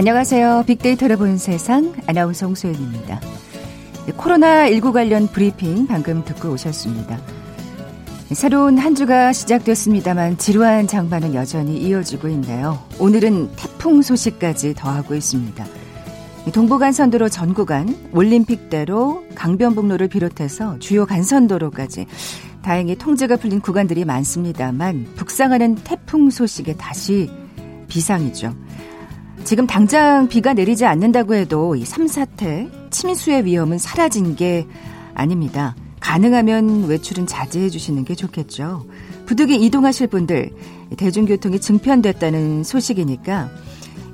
안녕하세요. 빅데이터를 보는 세상 아나운서 홍소연입니다. 코로나19 관련 브리핑 방금 듣고 오셨습니다. 새로운 한 주가 시작됐습니다만 지루한 장마는 여전히 이어지고 있네요. 오늘은 태풍 소식까지 더하고 있습니다. 동부간선도로 전 구간, 올림픽대로, 강변북로를 비롯해서 주요 간선도로까지 다행히 통제가 풀린 구간들이 많습니다만 북상하는 태풍 소식에 다시 비상이죠. 지금 당장 비가 내리지 않는다고 해도 이 산사태 침수의 위험은 사라진 게 아닙니다. 가능하면 외출은 자제해 주시는 게 좋겠죠. 부득이 이동하실 분들 대중교통이 증편됐다는 소식이니까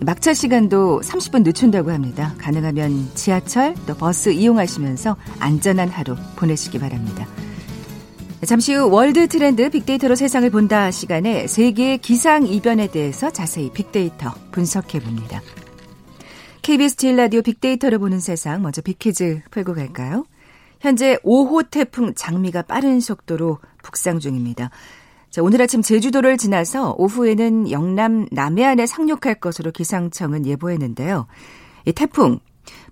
막차 시간도 30분 늦춘다고 합니다. 가능하면 지하철 또 버스 이용하시면서 안전한 하루 보내시기 바랍니다. 잠시 후 월드 트렌드 빅데이터로 세상을 본다 시간에 세계 기상 이변에 대해서 자세히 빅데이터 분석해 봅니다. KBS 제일 라디오 빅데이터를 보는 세상 먼저 빅퀴즈 풀고 갈까요? 현재 5호 태풍 장미가 빠른 속도로 북상 중입니다. 자, 오늘 아침 제주도를 지나서 오후에는 영남 남해안에 상륙할 것으로 기상청은 예보했는데요. 이 태풍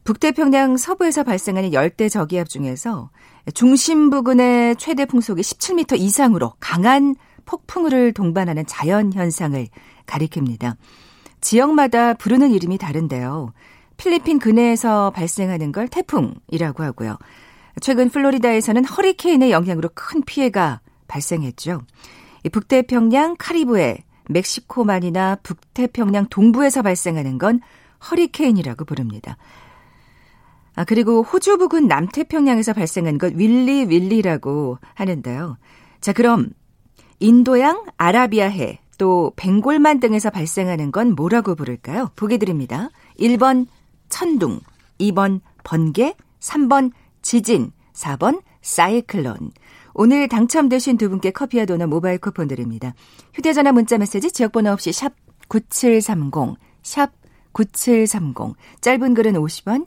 북태평양 서부에서 발생하는 열대 저기압 중에서 중심 부근의 최대 풍속이 17m 이상으로 강한 폭풍우를 동반하는 자연 현상을 가리킵니다. 지역마다 부르는 이름이 다른데요. 필리핀 근해에서 발생하는 걸 태풍이라고 하고요. 최근 플로리다에서는 허리케인의 영향으로 큰 피해가 발생했죠. 북태평양 카리브해, 멕시코만이나 북태평양 동부에서 발생하는 건 허리케인이라고 부릅니다. 아, 그리고 호주 부근 남태평양에서 발생한 것 윌리 윌리라고 하는데요. 자, 그럼 인도양, 아라비아해, 또 벵골만 등에서 발생하는 건 뭐라고 부를까요? 보기 드립니다. 1번 천둥, 2번 번개, 3번 지진, 4번 사이클론. 오늘 당첨되신 두 분께 커피와 도넛 모바일 쿠폰 드립니다. 휴대전화 문자 메시지 지역번호 없이 샵 9730, 샵 9730. 짧은 글은 50원,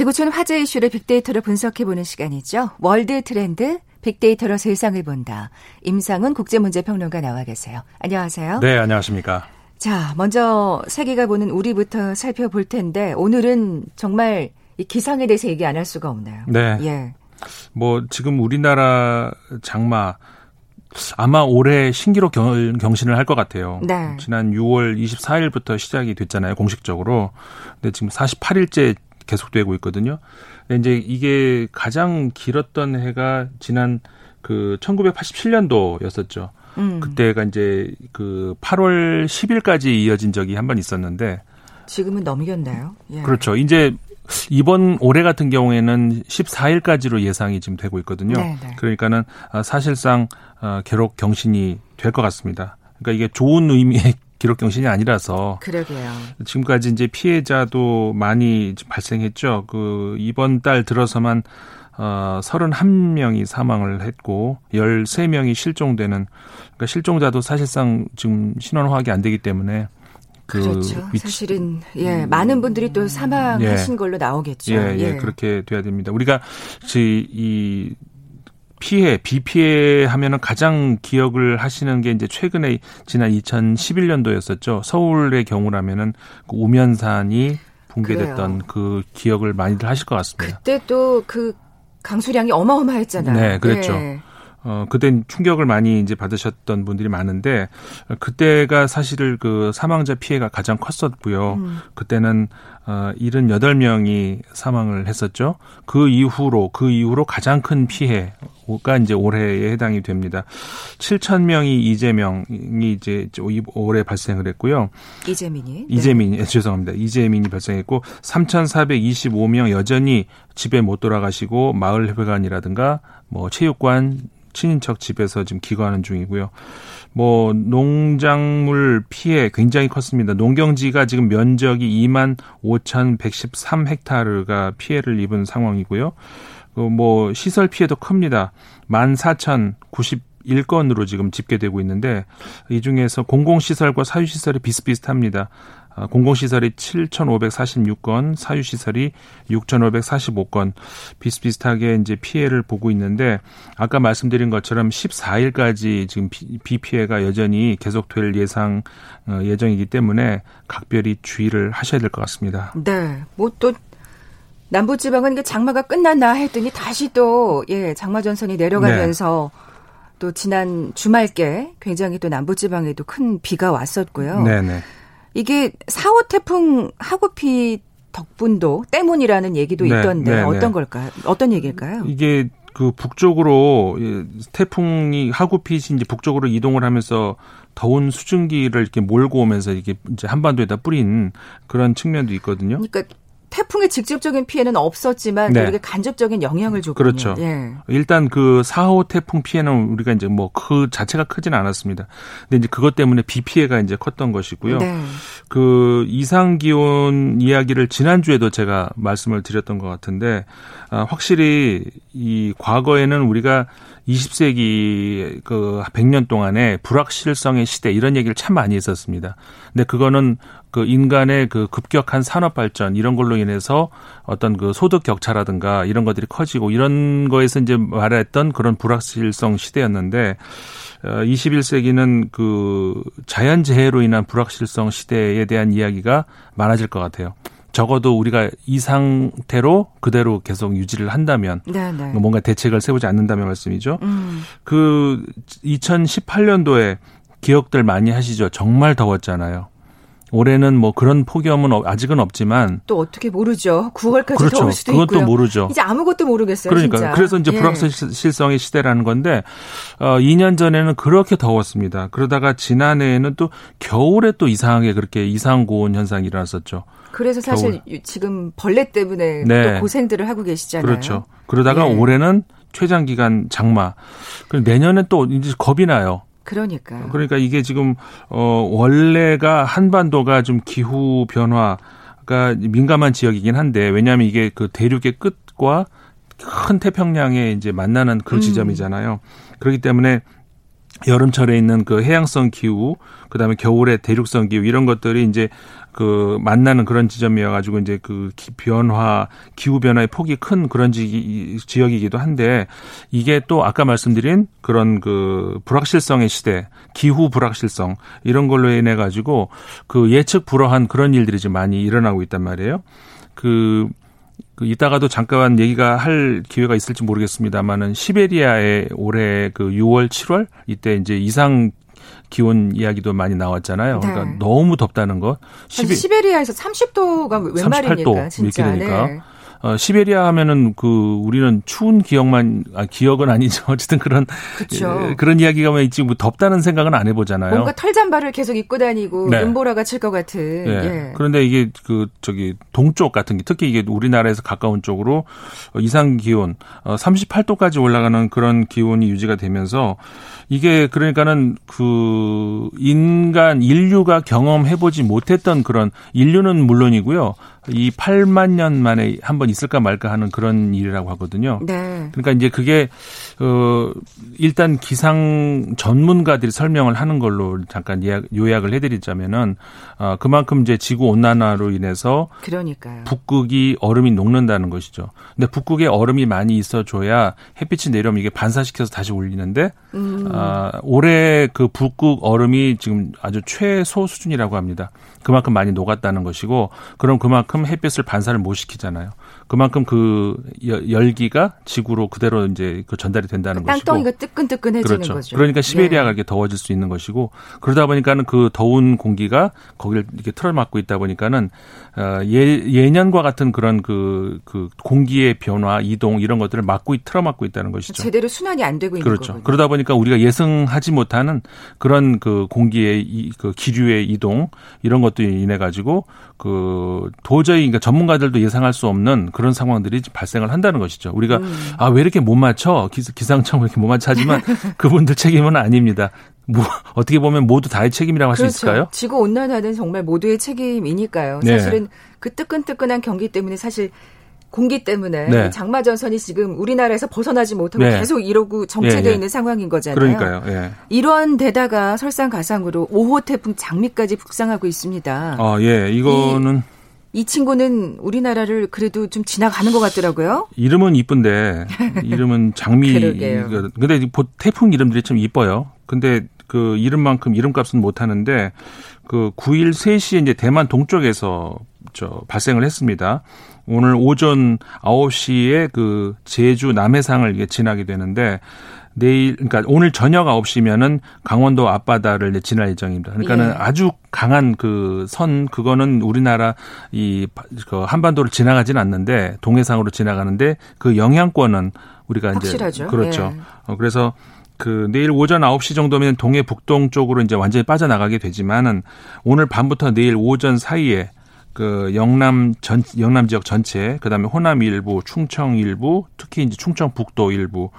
지구촌 화제 이슈를 빅데이터로 분석해보는 시간이죠. 월드 트렌드 빅데이터로 세상을 본다. 임상훈 국제문제평론가 나와 계세요. 안녕하세요. 네, 안녕하십니까. 자, 먼저 세계가 보는 우리부터 살펴볼 텐데 오늘은 정말 이 기상에 대해서 얘기 안 할 수가 없나요? 네. 예. 뭐 지금 우리나라 장마 아마 올해 신기록 경, 경신을 할 것 같아요. 네. 지난 6월 24일부터 시작이 됐잖아요, 공식적으로. 근데 지금 48일째 계속되고 있거든요. 이제 이게 가장 길었던 해가 지난 그 1987년도였었죠. 음. 그때가 이제 그 8월 10일까지 이어진 적이 한 번 있었는데 지금은 넘겼나요? 예. 그렇죠. 이제 이번 올해 같은 경우에는 14일까지로 예상이 지금 되고 있거든요. 네네. 네. 그러니까는 사실상 어, 기록 경신이 될 것 같습니다. 그러니까 이게 좋은 의미의 기록 경신이 아니라서 그러게요. 지금까지 이제 피해자도 많이 발생했죠. 그 이번 달 들어서만 어 31명이 사망을 했고 13명이 실종되는 그러니까 실종자도 사실상 지금 신원 화학이 안 되기 때문에 그 그렇죠. 위치, 사실은 예 많은 분들이 또 사망하신 예. 걸로 나오겠죠. 예, 예, 예, 그렇게 돼야 됩니다. 우리가 이 피해, 비피해 하면은 가장 기억을 하시는 게 이제 최근에 지난 2011년도였었죠. 서울의 경우라면은 그 우면산이 붕괴됐던 그래요. 그 기억을 많이들 하실 것 같습니다. 그때 또 그 강수량이 어마어마했잖아요. 네, 그렇죠. 네. 어, 그땐 충격을 많이 이제 받으셨던 분들이 많은데, 그때가 사실 그 사망자 피해가 가장 컸었고요. 음. 그때는, 어, 78명이 사망을 했었죠. 그 이후로, 그 이후로 가장 큰 피해, 가 이제 올해에 해당이 됩니다. 7천 명이 이재명이 이제 올해 발생을 했고요. 이재민이 네. 이재민이 네. 죄송합니다. 이재민이 발생했고 3,425명 여전히 집에 못 돌아가시고 마을 회관이라든가 뭐 체육관 친인척 집에서 지금 기거하는 중이고요. 뭐 농작물 피해 굉장히 컸습니다. 농경지가 지금 면적이 2만 5,113 헥타르가 피해를 입은 상황이고요. 그뭐 시설 피해도 큽니다. 14,091건으로 지금 집계되고 있는데 이 중에서 공공시설과 사유시설이 비슷비슷합니다. 아, 공공시설이 7,546건, 사유시설이 6,545건 비슷비슷하게 이제 피해를 보고 있는데 아까 말씀드린 것처럼 14일까지 지금 비 피해가 여전히 계속될 예상 어, 예정이기 때문에 각별히 주의를 하셔야 될 것 같습니다. 네. 뭐 또 남부지방은 이게 장마가 끝났나 했더니 다시 또 예, 장마 전선이 내려가면서 네. 또 지난 주말께 굉장히 또 남부지방에도 큰 비가 왔었고요. 네네. 네. 이게 4호 태풍 하구피 덕분도 때문이라는 얘기도 네, 있던데 네, 네, 어떤 걸까요? 어떤 얘기일까요? 이게 그 북쪽으로 태풍이 하구핏이 이제 북쪽으로 이동을 하면서 더운 수증기를 이렇게 몰고 오면서 이게 이제 한반도에다 뿌린 그런 측면도 있거든요. 그러니까 태풍의 직접적인 피해는 없었지만 네. 우리가 간접적인 영향을 줬거든요. 그렇죠. 예. 일단 그 4호 태풍 피해는 우리가 이제 뭐 그 자체가 크지는 않았습니다. 근데 이제 그것 때문에 비 피해가 이제 컸던 것이고요. 네. 그 이상 기온 이야기를 지난주에도 제가 말씀을 드렸던 것 같은데 아, 확실히 이 과거에는 우리가 20세기 그 100년 동안에 불확실성의 시대 이런 얘기를 참 많이 했었습니다. 근데 그거는 그 인간의 그 급격한 산업 발전 이런 걸로 인해서 어떤 그 소득 격차라든가 이런 것들이 커지고 이런 거에서 이제 말했던 그런 불확실성 시대였는데 어 21세기는 그 자연 재해로 인한 불확실성 시대에 대한 이야기가 많아질 것 같아요. 적어도 우리가 이 상태로 그대로 계속 유지를 한다면 네네. 네. 뭔가 대책을 세우지 않는다면 말씀이죠. 음. 그 2018년도에 기억들 많이 하시죠. 정말 더웠잖아요. 올해는 뭐 그런 폭염은 아직은 없지만 또 어떻게 모르죠. 9월까지 그렇죠. 더울 수도 그것도 있고요. 모르죠. 이제 아무것도 모르겠어요. 그러니까 진짜. 그래서 이제 예. 불확실성의 시대라는 건데 어 2년 전에는 그렇게 더웠습니다. 그러다가 지난해에는 또 겨울에 또 이상하게 그렇게 이상 고온 현상이 일어났었죠. 그래서 사실 겨울. 지금 벌레 때문에 네. 또 고생들을 하고 계시잖아요. 그렇죠. 그러다가 예. 올해는 최장 기간 장마. 그리고 내년엔 또 이제 겁이 나요. 그러니까. 그러니까 이게 지금 어 원래가 한반도가 좀 기후 변화가 민감한 지역이긴 한데 왜냐하면 이게 그 대륙의 끝과 큰 태평양에 이제 만나는 그 음. 지점이잖아요. 음. 그렇기 때문에 여름철에 있는 그 해양성 기후, 그 다음에 겨울에 대륙성 기후 이런 것들이 이제 그 만나는 그런 지점이어 가지고 이제 그 변화 기후 변화의 폭이 큰 그런 지, 지역이기도 한데 이게 또 아까 말씀드린 그런 그 불확실성의 시대 기후 불확실성 이런 걸로 인해 가지고 그 예측 불허한 그런 일들이 좀 많이 일어나고 있단 말이에요. 그, 그 이따가도 잠깐 얘기가 할 기회가 있을지 모르겠습니다만은 시베리아에 올해 그 6월 7월 이때 이제 이상 기온 이야기도 많이 나왔잖아요. 그러니까 네. 그러니까 너무 덥다는 거. 시베, 시베리아에서 30도가 웬 38도 말입니까? 진짜. 이렇게 되니까. 네. 어, 시베리아 하면은 그 우리는 추운 기억만 아 기억은 아니죠. 어쨌든 그런 예, 그런 이야기가 왜 있지 뭐 덥다는 생각은 안 해보잖아요. 뭔가 털잠바를 계속 입고 다니고 네. 눈보라가 칠 것 같은. 네. 예. 그런데 이게 그 저기 동쪽 같은 게 특히 이게 우리나라에서 가까운 쪽으로 이상 기온 어, 38도까지 올라가는 그런 기온이 유지가 되면서 이게 그러니까는 그 인간 인류가 경험해보지 못했던 그런 인류는 물론이고요. 이 8만 년 만에 한 번 있을까 말까 하는 그런 일이라고 하거든요. 네. 그러니까 이제 그게 어 일단 기상 전문가들이 설명을 하는 걸로 잠깐 요약을 해드리자면은 어 그만큼 이제 지구 온난화로 인해서 그러니까요. 북극이 얼음이 녹는다는 것이죠. 근데 북극에 얼음이 많이 있어줘야 햇빛이 내려오면 이게 반사시켜서 다시 올리는데 음. 어, 올해 그 북극 얼음이 지금 아주 최소 수준이라고 합니다. 그만큼 많이 녹았다는 것이고 그럼 그만큼 햇볕을 반사를 못 시키잖아요. 그만큼 그 열기가 지구로 그대로 이제 그 전달이 된다는 그 것이고 땅덩이가 뜨끈뜨끈해지는 그렇죠. 거죠. 그러니까 시베리아가 네. 이렇게 더워질 수 있는 것이고 그러다 보니까는 그 더운 공기가 거기를 이렇게 틀어막고 있다 보니까는 어, 예, 예년과 같은 그런 그, 그 공기의 변화, 이동 이런 것들을 막고 틀어막고 있다는 것이죠. 제대로 순환이 안 되고 있는 그렇죠. 거군요. 그러다 보니까 우리가 예상하지 못하는 그런 그 공기의 이, 그 기류의 이동 이런 것도 인해 가지고 그 도저히 그러니까 전문가들도 예상할 수 없는 그런 상황들이 발생을 한다는 것이죠. 우리가 음. 아왜 이렇게 못 맞춰 기상청 왜 이렇게 못 맞춰 하지만 그분들 책임은 아닙니다. 뭐 어떻게 보면 모두 다의 책임이라고 할수 그렇죠. 있을까요? 지구 온난화는 정말 모두의 책임이니까요. 네. 사실은 그 뜨끈뜨끈한 경기 때문에 사실 공기 때문에 네. 장마 전선이 지금 우리나라에서 벗어나지 못하고 네. 계속 이러고 정체되어 예, 예. 있는 상황인 거잖아요. 그러니까요. 예. 이런 데다가 설상가상으로 5호 태풍 장미까지 북상하고 있습니다. 아, 예. 이거는 이, 이 친구는 우리나라를 그래도 좀 지나가는 것 같더라고요. 이름은 이쁜데 이름은 장미. 그러게요. 근데 태풍 이름들이 참 이뻐요. 근데 그 이름만큼 이름값은 못 하는데 그 9일 3시에 이제 대만 동쪽에서 저 발생을 했습니다. 오늘 오전 9시에 그 제주 남해상을 이게 지나게 되는데 내일 그러니까 오늘 저녁 9시면은 강원도 앞바다를 지날 예정입니다. 그러니까는 예. 아주 강한 그 선 그거는 우리나라 이그 한반도를 지나가진 않는데 동해상으로 지나가는데 그 영향권은 우리가 확실하죠. 이제 그렇죠. 예. 어, 그래서 그 내일 오전 9시 정도면 동해 북동 쪽으로 이제 완전히 빠져나가게 되지만은 오늘 밤부터 내일 오전 사이에 그 영남 전 영남 지역 전체 그다음에 호남 일부, 충청 일부, 특히 이제 충청 북도 일부,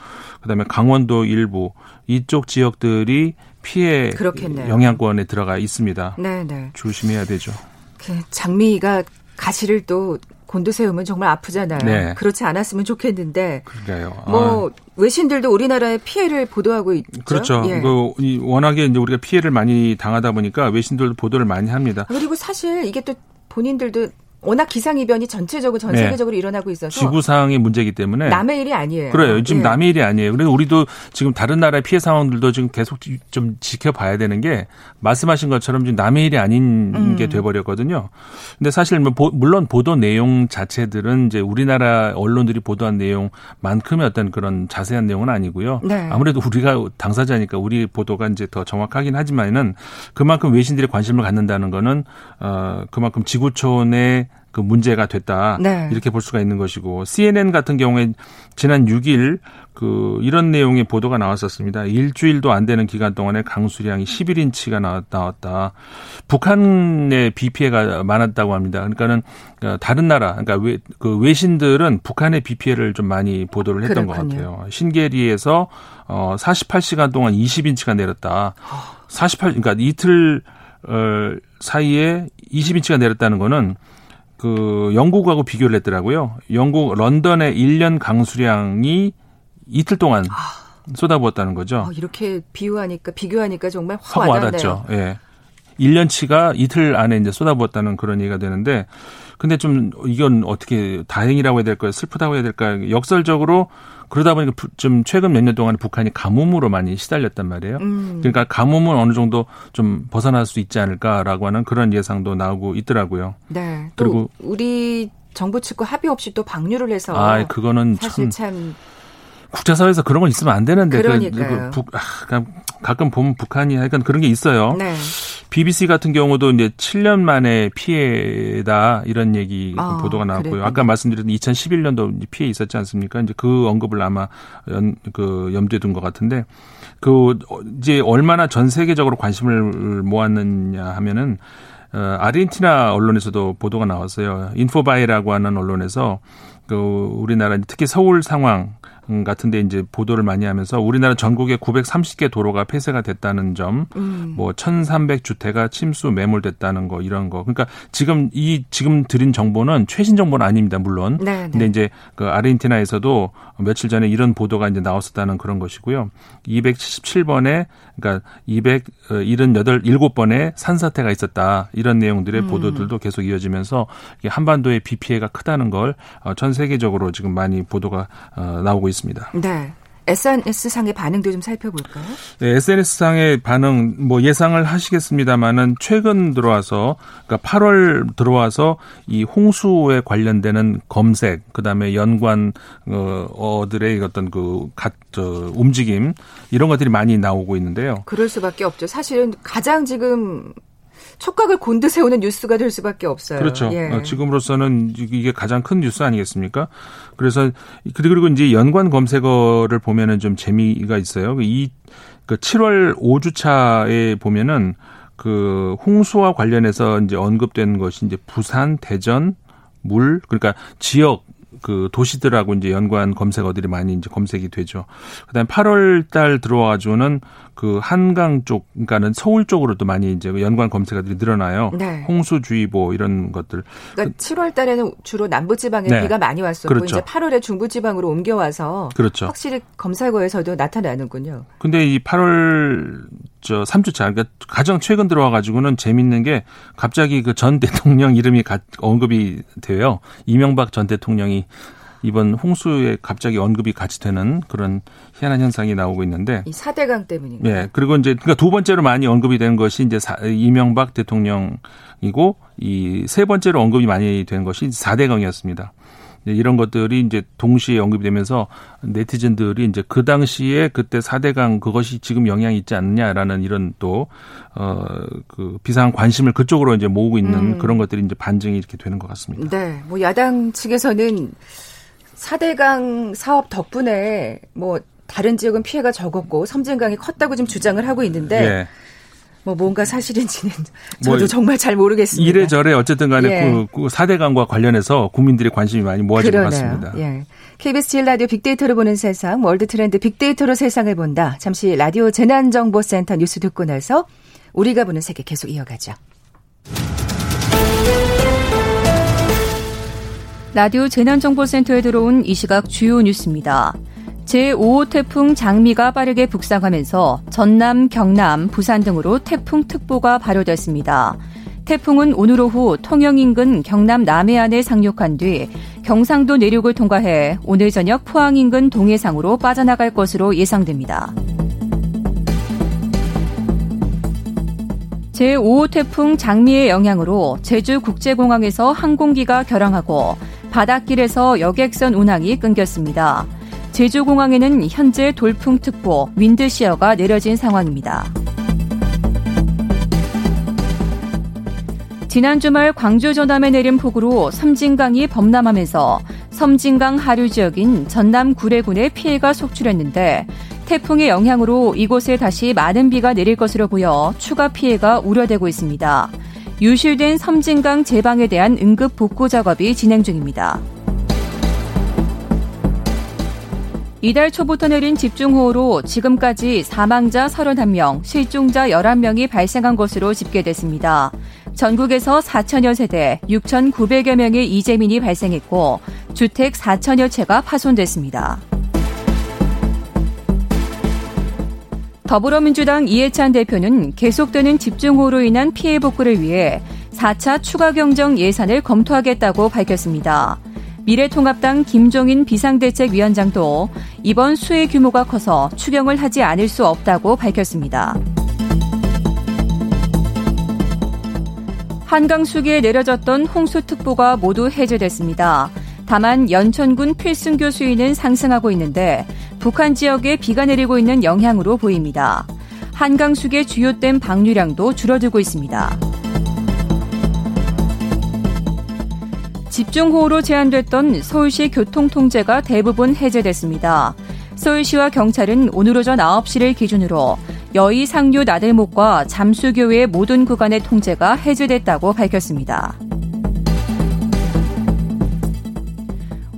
그다음에 강원도 일부 이쪽 지역들이 피해 그렇겠네요. 영향권에 들어가 있습니다. 네, 네. 조심해야 되죠. 그 장미가 가시를 또 곤두세우면 정말 아프잖아요. 네. 그렇지 않았으면 좋겠는데. 그러게요. 뭐 아. 외신들도 우리나라의 피해를 보도하고 있죠. 그렇죠. 예. 그 워낙에 이제 우리가 피해를 많이 당하다 보니까 외신들도 보도를 많이 합니다. 그리고 사실 이게 또 본인들도 워낙 기상이변이 전체적으로 전 네. 세계적으로 네. 일어나고 있어서 지구상의 문제이기 때문에 남의 일이 아니에요. 그래요. 지금 예. 남의 일이 아니에요. 그래서 우리도 지금 다른 나라의 피해 상황들도 지금 계속 좀 지켜봐야 되는 게 말씀하신 것처럼 지금 남의 일이 아닌 음. 게 돼버렸거든요. 근데 사실 뭐 물론 보도 내용 자체들은 이제 우리나라 언론들이 보도한 내용만큼의 어떤 그런 자세한 내용은 아니고요. 네. 아무래도 우리가 당사자니까 우리 보도가 이제 더 정확하긴 하지만은 그만큼 외신들이 관심을 갖는다는 거는 어 그만큼 지구촌의 그 문제가 됐다. 네. 이렇게 볼 수가 있는 것이고 CNN 같은 경우에 지난 6일 그 이런 내용의 보도가 나왔었습니다. 일주일도 안 되는 기간 동안에 강수량이 11인치가 나왔다. 북한의 비 피해가 많았다고 합니다. 그러니까는 어, 다른 나라, 그러니까 외, 그 외신들은 북한의 비 피해를 좀 많이 보도를 했던 그렇군요. 것 같아요. 신계리에서 어 48시간 동안 20인치가 내렸다. 48, 그러니까 이틀 어, 사이에 20인치가 내렸다는 거는 그 영국하고 비교를 했더라고요. 영국 런던의 1년 강수량이 이틀 동안 아. 쏟아부었다는 거죠. 어, 이렇게 비유하니까 비교하니까 정말 확, 확 와닿죠. 예. 1년치가 이틀 안에 이제 쏟아부었다는 그런 얘기가 되는데 근데 좀 이건 어떻게 다행이라고 해야 될까요? 슬프다고 해야 될까요? 역설적으로 그러다 보니까 좀 최근 몇 년 동안 북한이 가뭄으로 많이 시달렸단 말이에요. 음. 그러니까 가뭄은 어느 정도 좀 벗어날 수 있지 않을까라고 하는 그런 예상도 나오고 있더라고요. 네. 그리고 우리 정부 측과 합의 없이 또 방류를 해서 아, 그거는 사실 참, 참 국제사회에서 그런 건 있으면 안 되는데 그 그러니까요. 그, 북, 아, 가끔 보면 북한이 약간 그런 게 있어요. 네. BBC 같은 경우도 이제 7년 만에 피해다 이런 얘기 아, 보도가 나왔고요. 그랬군요. 아까 말씀드린 2011년도 피해 있었지 않습니까? 이제 그 언급을 아마 연, 그 염두에 둔 것 같은데 그 이제 얼마나 전 세계적으로 관심을 모았느냐 하면은 어, 아르헨티나 언론에서도 보도가 나왔어요. 인포바이라고 하는 언론에서 그 우리나라 특히 서울 상황 음, 같은데 이제 보도를 많이 하면서 우리나라 전국에 930개 도로가 폐쇄가 됐다는 점, 음. 뭐 1,300주택가 침수 매몰됐다는 거 이런 거. 그러니까 지금 이 지금 드린 정보는 최신 정보는 아닙니다, 물론. 네, 네. 근데 이제 그 아르헨티나에서도 며칠 전에 이런 보도가 이제 나왔었다는 그런 것이고요. 277번에 그러니까 278 7번의 산사태가 있었다. 이런 내용들의 음. 보도들도 계속 이어지면서 한반도의 비 피해가 크다는 걸전 어, 세계적으로 지금 많이 보도가 어, 나오고 있습니다. 네. SNS상의 반응도 좀 살펴볼까요? 네, SNS상의 반응 뭐 예상을 하시겠습니다만은 최근 들어와서 그러니까 8월 들어와서 이 홍수에 관련되는 검색 그다음에 연관 어, 어들의 어떤 저, 움직임 이런 것들이 많이 나오고 있는데요. 그럴 수밖에 없죠. 사실은 가장 지금 촉각을 곤두세우는 뉴스가 될 수밖에 없어요. 그렇죠. 예. 어, 지금으로서는 이게 가장 큰 뉴스 아니겠습니까? 그래서 그리고 이제 연관 검색어를 보면은 좀 재미가 있어요. 이그 7월 5주차에 보면은 그 홍수와 관련해서 이제 언급된 것이 이제 부산, 대전, 물 그러니까 지역 그 도시들하고 이제 연관 검색어들이 많이 이제 검색이 되죠. 그다음에 8월 달 들어와 가지고는 그 한강 쪽 그러니까는 서울 쪽으로도 많이 이제 연관 검색어들이 늘어나요. 네. 홍수주의보 이런 것들. 그러니까 7월 달에는 주로 남부 지방에 네. 비가 많이 왔었고 그렇죠. 이제 8월에 중부 지방으로 옮겨 와서 그렇죠. 확실히 검색어에서도 나타나는군요. 근데 이 8월 저 3주차 그러니까 가장 최근 들어와 가지고는 재밌는 게 갑자기 그 전 대통령 이름이 언급이 돼요. 이명박 전 대통령이 이번 홍수에 갑자기 언급이 같이 되는 그런 희한한 현상이 나오고 있는데 이 4대강 때문인가? 예. 그리고 이제 그러니까 두 번째로 많이 언급이 된 것이 이제 이명박 대통령이고 이 세 번째로 언급이 많이 된 것이 4대강이었습니다. 이런 것들이 이제 동시에 언급이 되면서 네티즌들이 이제 그 당시에 그때 4대강 그것이 지금 영향이 있지 않느냐라는 이런 또, 어, 그 비상 관심을 그쪽으로 이제 모으고 있는 음. 그런 것들이 이제 반증이 이렇게 되는 것 같습니다. 네. 뭐 야당 측에서는 4대강 사업 덕분에 뭐 다른 지역은 피해가 적었고 섬진강이 컸다고 좀 주장을 하고 있는데 예. 뭐 뭔가 사실인지는 저도 뭐 정말 잘 모르겠습니다. 이래저래 어쨌든 간에 예. 그, 그 4대 강과 관련해서 국민들의 관심이 많이 모아진 것 같습니다. 예. KBS 제일 라디오 빅데이터로 보는 세상, 월드 트렌드 빅데이터로 세상을 본다. 잠시 라디오 재난정보센터 뉴스 듣고 나서 우리가 보는 세계 계속 이어가죠. 라디오 재난정보센터에 들어온 이 시각 주요 뉴스입니다. 제5호 태풍 장미가 빠르게 북상하면서 전남, 경남, 부산 등으로 태풍특보가 발효됐습니다. 태풍은 오늘 오후 통영 인근 경남 남해안에 상륙한 뒤 경상도 내륙을 통과해 오늘 저녁 포항 인근 동해상으로 빠져나갈 것으로 예상됩니다. 제5호 태풍 장미의 영향으로 제주 국제공항에서 항공기가 결항하고 바닷길에서 여객선 운항이 끊겼습니다. 제주공항에는 현재 돌풍특보, 윈드시어가 내려진 상황입니다. 지난 주말 광주 전남에 내린 폭우로 섬진강이 범람하면서 섬진강 하류 지역인 전남 구례군에 피해가 속출했는데 태풍의 영향으로 이곳에 다시 많은 비가 내릴 것으로 보여 추가 피해가 우려되고 있습니다. 유실된 섬진강 제방에 대한 응급 복구 작업이 진행 중입니다. 이달 초부터 내린 집중호우로 지금까지 사망자 31명, 실종자 11명이 발생한 것으로 집계됐습니다. 전국에서 4천여 세대, 6,900여 명의 이재민이 발생했고 주택 4천여 채가 파손됐습니다. 더불어민주당 이해찬 대표는 계속되는 집중호우로 인한 피해 복구를 위해 4차 추가 경정 예산을 검토하겠다고 밝혔습니다. 미래통합당 김종인 비상대책위원장도 이번 수해 규모가 커서 추경을 하지 않을 수 없다고 밝혔습니다. 한강 수기에 내려졌던 홍수특보가 모두 해제됐습니다. 다만 연천군 필승교 수위는 상승하고 있는데 북한 지역에 비가 내리고 있는 영향으로 보입니다. 한강 수계 주요 댐 방류량도 줄어들고 있습니다. 집중호우로 제한됐던 서울시 교통통제가 대부분 해제됐습니다. 서울시와 경찰은 오늘 오전 9시를 기준으로 여의 상류 나들목과 잠수교외의 모든 구간의 통제가 해제됐다고 밝혔습니다.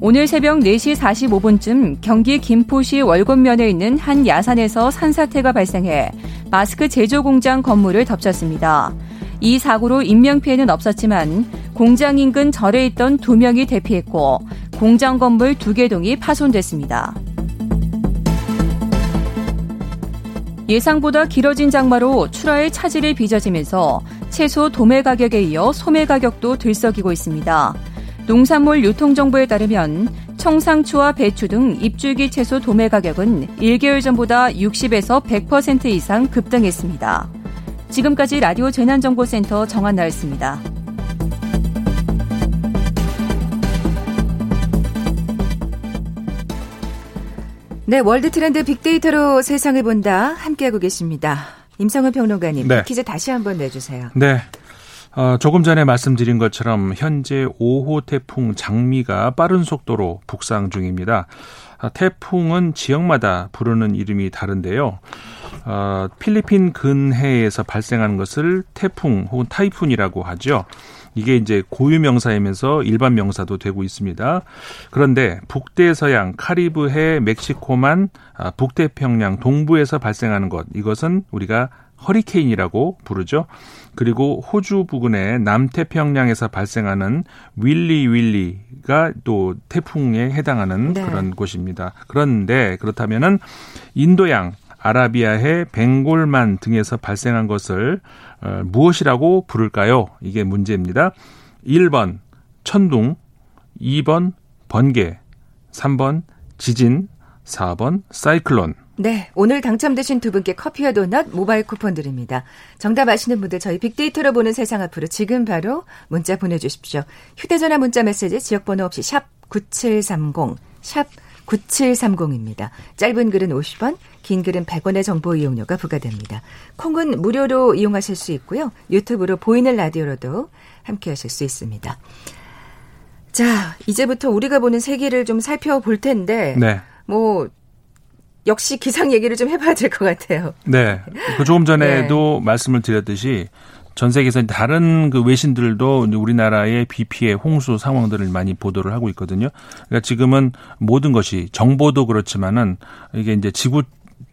오늘 새벽 4시 45분쯤 경기 김포시 월곤면에 있는 한 야산에서 산사태가 발생해 마스크 제조 공장 건물을 덮쳤습니다. 이 사고로 인명피해는 없었지만 공장 인근 절에 있던 두 명이 대피했고 공장 건물 두 개 동이 파손됐습니다. 예상보다 길어진 장마로 출하의 차질이 빚어지면서 채소 도매 가격에 이어 소매 가격도 들썩이고 있습니다. 농산물 유통정보에 따르면 청상추와 배추 등 입줄기 채소 도매 가격은 1개월 전보다 60에서 100% 이상 급등했습니다. 지금까지 라디오 재난정보센터 정한나였습니다. 네, 월드 트렌드 빅데이터로 세상을 본다 함께하고 계십니다. 임성은 평론가님, 네. 퀴즈 다시 한번 내주세요. 네. 어, 조금 전에 말씀드린 것처럼 현재 5호 태풍 장미가 빠른 속도로 북상 중입니다. 아, 태풍은 지역마다 부르는 이름이 다른데요. 어, 필리핀 근해에서 발생하는 것을 태풍 혹은 타이푼이라고 하죠. 이게 이제 고유 명사이면서 일반 명사도 되고 있습니다. 그런데 북대서양 카리브해 멕시코만 아, 북태평양 동부에서 발생하는 것 이것은 우리가 허리케인이라고 부르죠. 그리고 호주 부근의 남태평양에서 발생하는 윌리 윌리가 또 태풍에 해당하는 네. 그런 곳입니다. 그런데 그렇다면은 인도양 아라비아해 벵골만 등에서 발생한 것을 어, 무엇이라고 부를까요? 이게 문제입니다. 1번 천둥, 2번 번개, 3번 지진, 4번 사이클론. 네, 오늘 당첨되신 두 분께 커피와 도넛 모바일 쿠폰 드립니다. 정답 아시는 분들 저희 빅데이터로 보는 세상 앞으로 지금 바로 문자 보내주십시오. 휴대전화 문자 메시지 지역번호 없이 샵 9730, 샵 9730입니다. 짧은 글은 50원, 긴 글은 100원의 정보 이용료가 부과됩니다. 콩은 무료로 이용하실 수 있고요. 유튜브로 보이는 라디오로도 함께 하실 수 있습니다. 자, 이제부터 우리가 보는 세계를 좀 살펴볼 텐데, 네. 뭐, 역시 기상 얘기를 좀 해봐야 될 것 같아요. 네. 그 조금 전에도 네. 말씀을 드렸듯이 전 세계에서 다른 그 외신들도 우리나라의 비 피해 홍수 상황들을 많이 보도를 하고 있거든요. 그러니까 지금은 모든 것이 정보도 그렇지만은 이게 이제 지구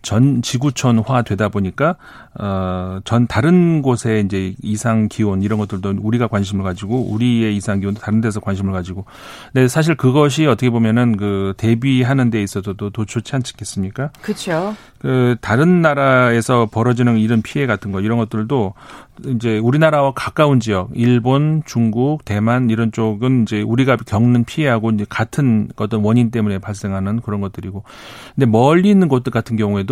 전 지구촌화 되다 보니까 어전 다른 곳에 이제 이상 기온 이런 것들도 우리가 관심을 가지고 우리의 이상 기온도 다른 데서 관심을 가지고 근데 사실 그것이 어떻게 보면은 그 대비하는 데 있어서도 더 좋지 않겠습니까? 그렇죠. 그 다른 나라에서 벌어지는 이런 피해 같은 거 이런 것들도 이제 우리나라와 가까운 지역, 일본, 중국, 대만 이런 쪽은 이제 우리가 겪는 피해하고 이제 같은 어떤 원인 때문에 발생하는 그런 것들이고, 근데 멀리 있는 곳들 같은 경우에도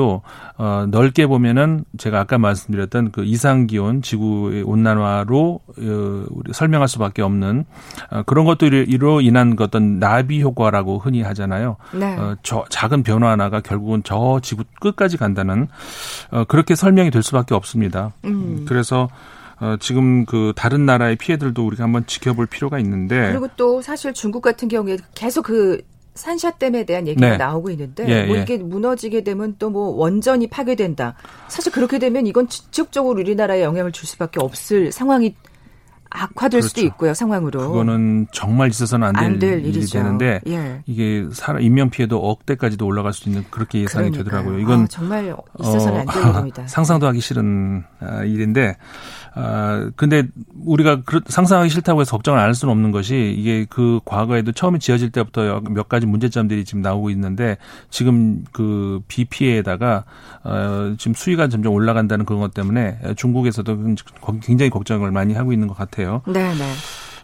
어 넓게 보면은 제가 아까 말씀드렸던 그 이상 기온, 지구의 온난화로 어 우리 설명할 수밖에 없는 어 그런 것들로 인한 그 어떤 나비 효과라고 흔히 하잖아요. 네. 어 저 작은 변화 하나가 결국은 저 지구 끝까지 간다는 어 그렇게 설명이 될 수밖에 없습니다. 음. 그래서 어, 지금 그 다른 나라의 피해들도 우리가 한번 지켜볼 필요가 있는데 그리고 또 사실 중국 같은 경우에 계속 그 산샤댐에 대한 얘기가 네. 나오고 있는데 예, 뭐 예. 이게 예. 무너지게 되면 또 뭐 원전이 파괴된다. 사실 그렇게 되면 이건 직접적으로 우리나라에 영향을 줄 수밖에 없을 상황이 악화될 그렇죠. 수도 있고요 상황으로. 그거는 정말 있어서는 안될 일이 되는데 예. 이게 사람 인명 피해도 억대까지도 올라갈 수 있는 그렇게 예상이 그러니까요. 되더라고요. 이건 아, 정말 있어서는 어, 안될 일입니다. 상상도 하기 싫은 아, 일인데 아, 근데 우리가 상상하기 싫다고 해서 걱정을 안 할 수는 없는 것이 이게 그 과거에도 처음에 지어질 때부터 몇 가지 문제점들이 지금 나오고 있는데 지금 그 비 피해에다가 어, 지금 수위가 점점 올라간다는 그런 것 때문에 중국에서도 굉장히 걱정을 많이 하고 있는 것 같아요. 네, 네.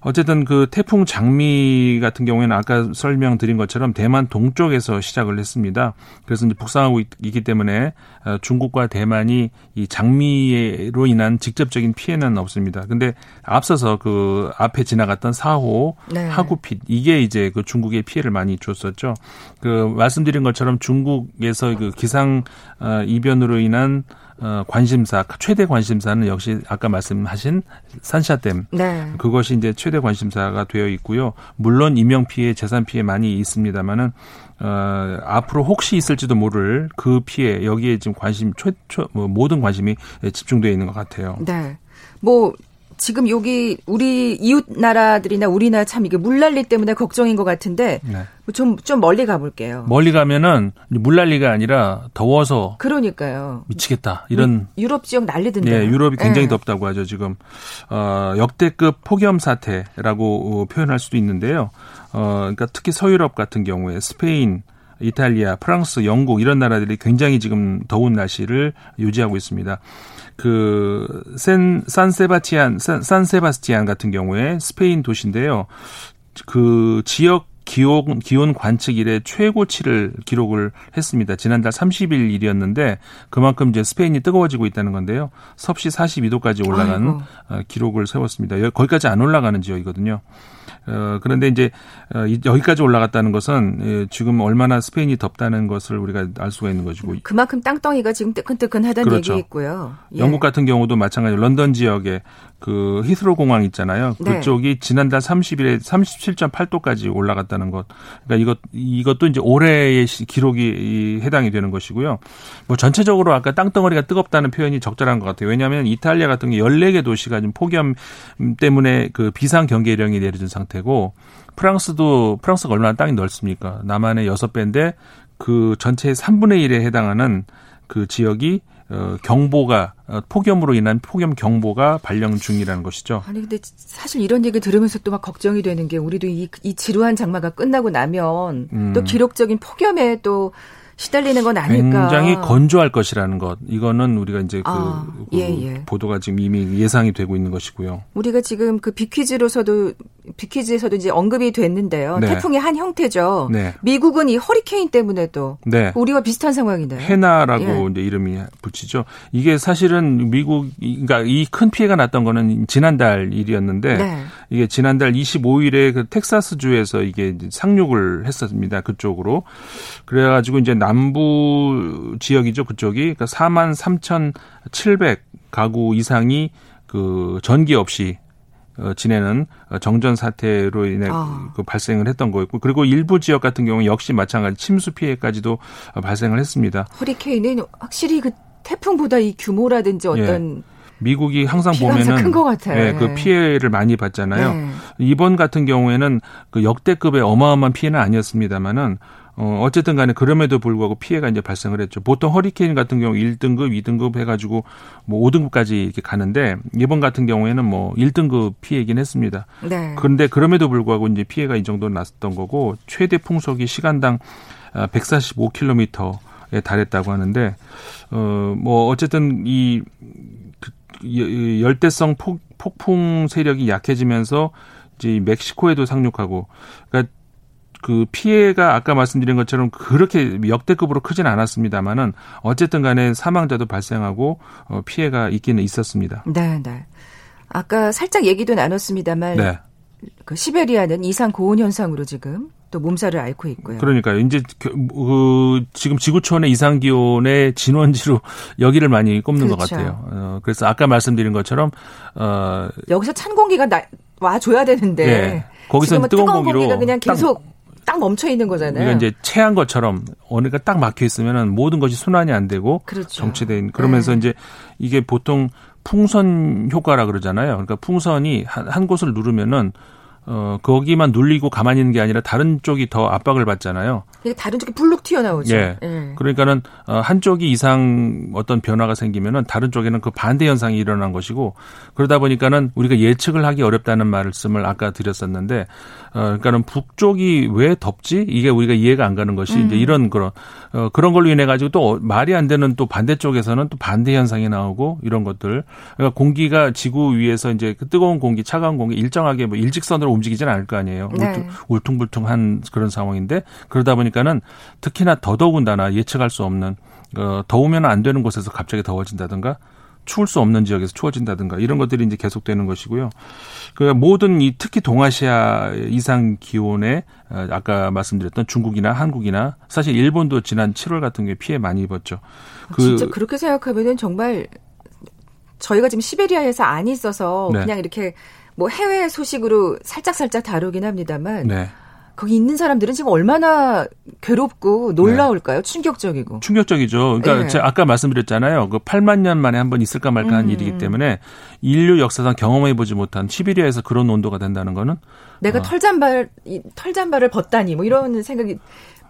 어쨌든 그 태풍 장미 같은 경우에는 아까 설명드린 것처럼 대만 동쪽에서 시작을 했습니다. 그래서 이제 북상하고 있, 기 때문에 어, 중국과 대만이 이 장미로 인한 직접적인 피해는 없습니다. 근데 앞서서 그 앞에 지나갔던 4호 네. 하구핏 이게 이제 그 중국에 피해를 많이 줬었죠. 그 말씀드린 것처럼 중국에서 그 기상 어, 이변으로 인한 어, 관심사 최대 관심사는 역시 아까 말씀하신 산샤댐 네. 그것이 이제 최대 관심사가 되어 있고요. 물론 인명 피해, 재산 피해 많이 있습니다만은 어, 앞으로 혹시 있을지도 모를 그 피해 여기에 지금 관심 최초 뭐 모든 관심이 집중되어 있는 것 같아요. 네. 뭐 지금 여기 우리 이웃 나라들이나 우리나라 참 이게 물난리 때문에 걱정인 것 같은데 네. 좀, 좀 멀리 가볼게요. 멀리 가면은 물난리가 아니라 더워서. 그러니까요. 미치겠다. 이런. 유럽 지역 난리던데. 네, 유럽이 굉장히 네. 덥다고 하죠, 지금. 어, 역대급 폭염 사태라고 어, 표현할 수도 있는데요. 어, 그러니까 특히 서유럽 같은 경우에 스페인, 이탈리아, 프랑스, 영국 이런 나라들이 굉장히 지금 더운 날씨를 유지하고 있습니다. 그 센 산세바티안 산, 산세바스티안 같은 경우에 스페인 도시인데요. 그 지역 기온 기온 관측 이래 최고치를 기록을 했습니다. 지난달 30일 일이었는데 그만큼 이제 스페인이 뜨거워지고 있다는 건데요. 섭씨 42도까지 올라간 아이고. 어, 기록을 세웠습니다. 거기까지 안 올라가는 지역이거든요. 어, 그런데 이제 어, 여기까지 올라갔다는 것은 예, 지금 얼마나 스페인이 덥다는 것을 우리가 알 수가 있는 것이고 그만큼 땅덩이가 지금 뜨끈뜨끈하다는 그렇죠. 얘기있고요. 예. 영국 같은 경우도 마찬가지로 런던 지역에 그 히스로 공항 있잖아요. 네. 그쪽이 지난달 30일에 37.8도까지 올라갔다는 것. 그러니까 이것 이것도 이제 올해의 기록이 해당이 되는 것이고요. 뭐 전체적으로 아까 땅덩어리가 뜨겁다는 표현이 적절한 것 같아요. 왜냐하면 이탈리아 같은 게 14개 도시가 지금 폭염 때문에 그 비상 경계령이 내려진 상태고 프랑스도 프랑스가 얼마나 땅이 넓습니까? 남한의 6배인데 그 전체의 3분의 1에 해당하는 그 지역이 어, 경보가 어, 폭염으로 인한 폭염 경보가 발령 중이라는 것이죠. 아니 근데 사실 이런 얘기 들으면서 또 막 걱정이 되는 게 우리도 이, 이 지루한 장마가 끝나고 나면 음. 또 기록적인 폭염에 또 시달리는 건 아닐까. 굉장히 건조할 것이라는 것. 이거는 우리가 이제 그, 아, 그 예, 예. 보도가 지금 이미 예상이 되고 있는 것이고요. 우리가 지금 그 비퀴즈로서도 비퀴즈에서도 이제 언급이 됐는데요. 네. 태풍의 한 형태죠. 네. 미국은 이 허리케인 때문에도 네. 우리와 비슷한 상황인데요. 해나라고 예. 이제 이름이 붙이죠. 이게 사실은 미국 그러니까 이 큰 피해가 났던 거는 지난달 일이었는데 네. 이게 지난달 25일에 그 텍사스주에서 이게 상륙을 했었습니다. 그쪽으로. 그래 가지고 이제 남부 지역이죠. 그쪽이 그러니까 4만 3,700 가구 이상이 그 전기 없이 어, 지내는 정전 사태로 인해 아. 그 발생을 했던 거였고 그리고 일부 지역 같은 경우 역시 마찬가지 침수 피해까지도 발생을 했습니다. 허리케인은 확실히 그 태풍보다 이 규모라든지 어떤 예. 미국이 항상 보면은 큰것 같아요. 예, 그 피해를 많이 받잖아요. 네. 이번 같은 경우에는 그 역대급의 어마어마한 피해는 아니었습니다만은 어, 어쨌든 간에 그럼에도 불구하고 피해가 이제 발생을 했죠. 보통 허리케인 같은 경우 1등급, 2등급 해가지고 뭐 5등급까지 이렇게 가는데 이번 같은 경우에는 뭐 1등급 피해긴 했습니다. 네. 그런데 그럼에도 불구하고 이제 피해가 이 정도 났었던 거고 최대 풍속이 시간당 145km에 달했다고 하는데 어, 뭐 어쨌든 이 그, 열대성 폭, 폭풍 세력이 약해지면서 이제 멕시코에도 상륙하고 그러니까 그 피해가 아까 말씀드린 것처럼 그렇게 역대급으로 크진 않았습니다만은 어쨌든 간에 사망자도 발생하고 어, 피해가 있기는 있었습니다. 네, 네. 아까 살짝 얘기도 나눴습니다만 네. 그 시베리아는 이상 고온 현상으로 지금 또 몸살을 앓고 있고요. 그러니까요. 이제 그, 그 지금 지구촌의 이상 기온의 진원지로 여기를 많이 꼽는 그렇죠. 것 같아요. 어, 그래서 아까 말씀드린 것처럼 어 여기서 찬 공기가 와 줘야 되는데 네. 거기서 뜨거운, 뜨거운 공기가 그냥 계속 딱 멈춰 있는 거잖아요. 우리가 이제 체한 것처럼 어느가 딱 막혀 있으면은 모든 것이 순환이 안 되고 그렇죠. 정체된 그러면서 네. 이제 이게 보통 풍선 효과라 그러잖아요. 그러니까 풍선이 한, 한 곳을 누르면은 어, 거기만 눌리고 가만히 있는 게 아니라 다른 쪽이 더 압박을 받잖아요. 다른 쪽이 불룩 튀어나오죠. 예. 예. 그러니까는 어, 한쪽이 이상 어떤 변화가 생기면은 다른 쪽에는 그 반대 현상이 일어난 것이고 그러다 보니까는 우리가 예측을 하기 어렵다는 말씀을 아까 드렸었는데 어, 그러니까는 북쪽이 왜 덥지? 이게 우리가 이해가 안 가는 것이 음. 이제 이런 그런 어, 그런 걸로 인해 가지고 또 말이 안 되는 또 반대쪽에서는 또 반대 현상이 나오고 이런 것들. 그러니까 공기가 지구 위에서 이제 그 뜨거운 공기, 차가운 공기 일정하게 뭐 일직선으로 움직이지는 않을 거 아니에요. 네. 울퉁, 불퉁한 그런 상황인데 그러다 보니까는 특히나 더더군다나 예측할 수 없는 어, 더우면 안 되는 곳에서 갑자기 더워진다든가 추울 수 없는 지역에서 추워진다든가 이런 것들이 이제 계속되는 것이고요. 그 모든 이 특히 동아시아 이상 기온에 어, 아까 말씀드렸던 중국이나 한국이나 사실 일본도 지난 7월 같은 경우에 피해 많이 입었죠. 그 진짜 그렇게 생각하면은 정말 저희가 지금 시베리아에서 안 있어서 네. 그냥 이렇게 뭐 해외 소식으로 살짝 살짝 다루긴 합니다만 네. 거기 있는 사람들은 지금 얼마나 괴롭고 놀라울까요? 네. 충격적이고. 충격적이죠. 그러니까 네. 제가 아까 말씀드렸잖아요. 그 8만 년 만에 한 번 있을까 말까 한 음. 일이기 때문에 인류 역사상 경험해 보지 못한 시베리아에서 그런 온도가 된다는 거는 내가 어. 털잠발 털잠발을 벗다니 뭐 이런 생각이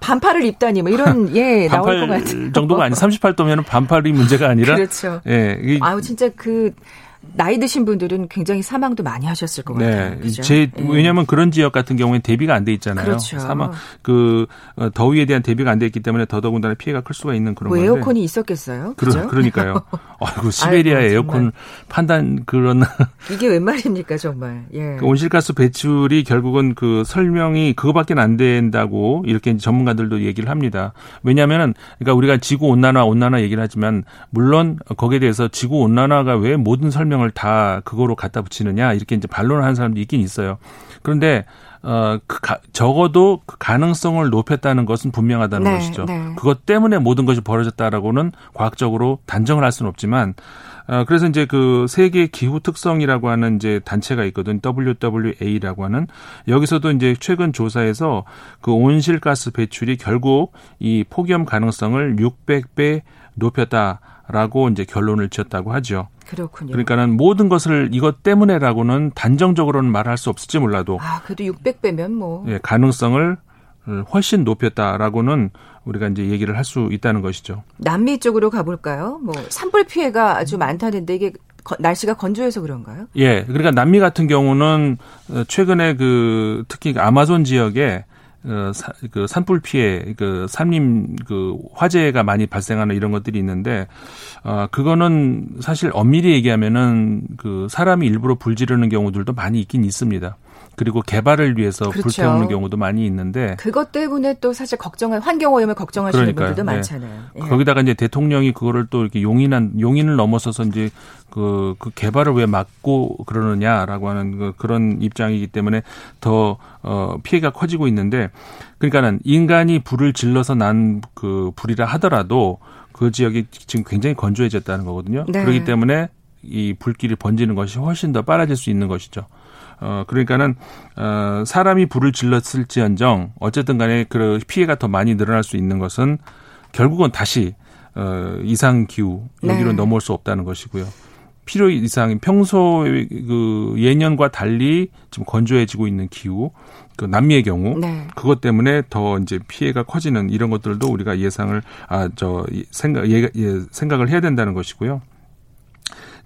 반팔을 입다니 뭐 이런 예 나올 것 같아요. 정도가 아니 38도면은 반팔이 문제가 아니라 그렇죠. 예. 아우 진짜 그 나이 드신 분들은 굉장히 사망도 많이 하셨을 것 같아요. 네. 제 예. 왜냐하면 그런 지역 같은 경우에 대비가 안 돼 있잖아요. 그렇죠. 사망 그 어, 더위에 대한 대비가 안 돼 있기 때문에 더더군다나 피해가 클 수가 있는 그런 뭐 건데. 에어컨이 있었겠어요? 그죠? 그러, 니까요 아이고 시베리아 아이고, 에어컨 판단 그런 이게 웬 말입니까 정말? 예. 그 온실가스 배출이 결국은 그 설명이 그거밖에 안 된다고 이렇게 전문가들도 얘기를 합니다. 왜냐하면은 그러니까 우리가 지구 온난화 온난화 얘기를 하지만 물론 거기에 대해서 지구 온난화가 왜 모든 설명 을 다 그거로 갖다 붙이느냐 이렇게 이제 반론을 하는 사람도 있긴 있어요. 그런데 어, 그 가, 적어도 그 가능성을 높였다는 것은 분명하다는 네, 것이죠. 네. 그것 때문에 모든 것이 벌어졌다라고는 과학적으로 단정을 할 수는 없지만 어, 그래서 이제 그 세계 기후 특성이라고 하는 이제 단체가 있거든. WWA라고 하는 여기서도 이제 최근 조사에서 그 온실가스 배출이 결국 이 폭염 가능성을 600배 높였다 라고 이제 결론을 지었다고 하죠. 그렇군요. 그러니까는 모든 것을 이것 때문에라고는 단정적으로는 말할 수 없을지 몰라도 아, 그래도 600배면 뭐 예, 가능성을 훨씬 높였다라고는 우리가 이제 얘기를 할 수 있다는 것이죠. 남미 쪽으로 가볼까요? 뭐 산불 피해가 아주 많다는데 이게 날씨가 건조해서 그런가요? 예, 그러니까 남미 같은 경우는 최근에 그 특히 그 아마존 지역에 어, 사, 그 산불 피해, 그 산림 그 화재가 많이 발생하는 이런 것들이 있는데, 어, 그거는 사실 엄밀히 얘기하면은 그 사람이 일부러 불 지르는 경우들도 많이 있긴 있습니다. 그리고 개발을 위해서 그렇죠. 불태우는 경우도 많이 있는데 그것 때문에 또 사실 걱정할 환경 오염을 걱정하시는 그러니까요. 분들도 네. 많잖아요. 예. 거기다가 이제 대통령이 그거를 또 이렇게 용인한 용인을 넘어서서 이제 그, 그 개발을 왜 막고 그러느냐라고 하는 그 그런 입장이기 때문에 더 어, 피해가 커지고 있는데 그러니까는 인간이 불을 질러서 난 그 불이라 하더라도 그 지역이 지금 굉장히 건조해졌다는 거거든요. 네. 그렇기 때문에 이 불길이 번지는 것이 훨씬 더 빨라질 수 있는 것이죠. 어, 그러니까는, 어, 사람이 불을 질렀을지언정, 어쨌든 간에 그 피해가 더 많이 늘어날 수 있는 것은 결국은 다시, 어, 이상 기후, 여기로 네. 넘어올 수 없다는 것이고요. 필요 이상 평소 그 예년과 달리 지금 건조해지고 있는 기후, 그 남미의 경우 네. 그것 때문에 더 이제 피해가 커지는 이런 것들도 우리가 예상을 아 저 생각 예, 예, 생각을 해야 된다는 것이고요.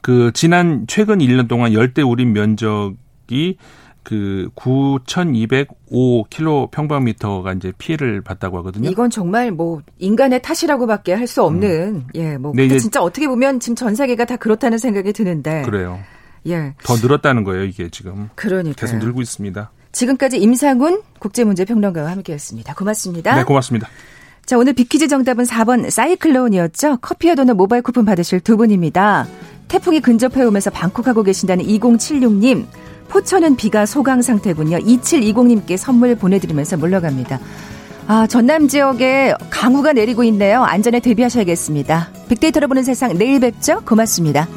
그 지난 최근 1년 동안 열대 우림 면적 지역이 그 9,205킬로 평방미터가 이제 피해를 봤다고 하거든요. 이건 정말 뭐 인간의 탓이라고밖에 할 수 없는 음. 예, 뭐 네, 진짜 어떻게 보면 지금 전 세계가 다 그렇다는 생각이 드는데 그래요. 예. 더 늘었다는 거예요, 이게 지금. 그러니까 계속 늘고 있습니다. 지금까지 임상훈 국제문제평론가와 함께했습니다. 고맙습니다. 네, 고맙습니다. 자, 오늘 비키즈 정답은 4번 사이클론이었죠. 커피와 도넛 모바일 쿠폰 받으실 두 분입니다. 태풍이 근접해 오면서 방콕하고 계신다는 2076님. 포천은 비가 소강 상태군요. 2720님께 선물 보내드리면서 물러갑니다. 아, 전남 지역에 강우가 내리고 있네요. 안전에 대비하셔야겠습니다. 빅데이터로 보는 세상 내일 뵙죠. 고맙습니다.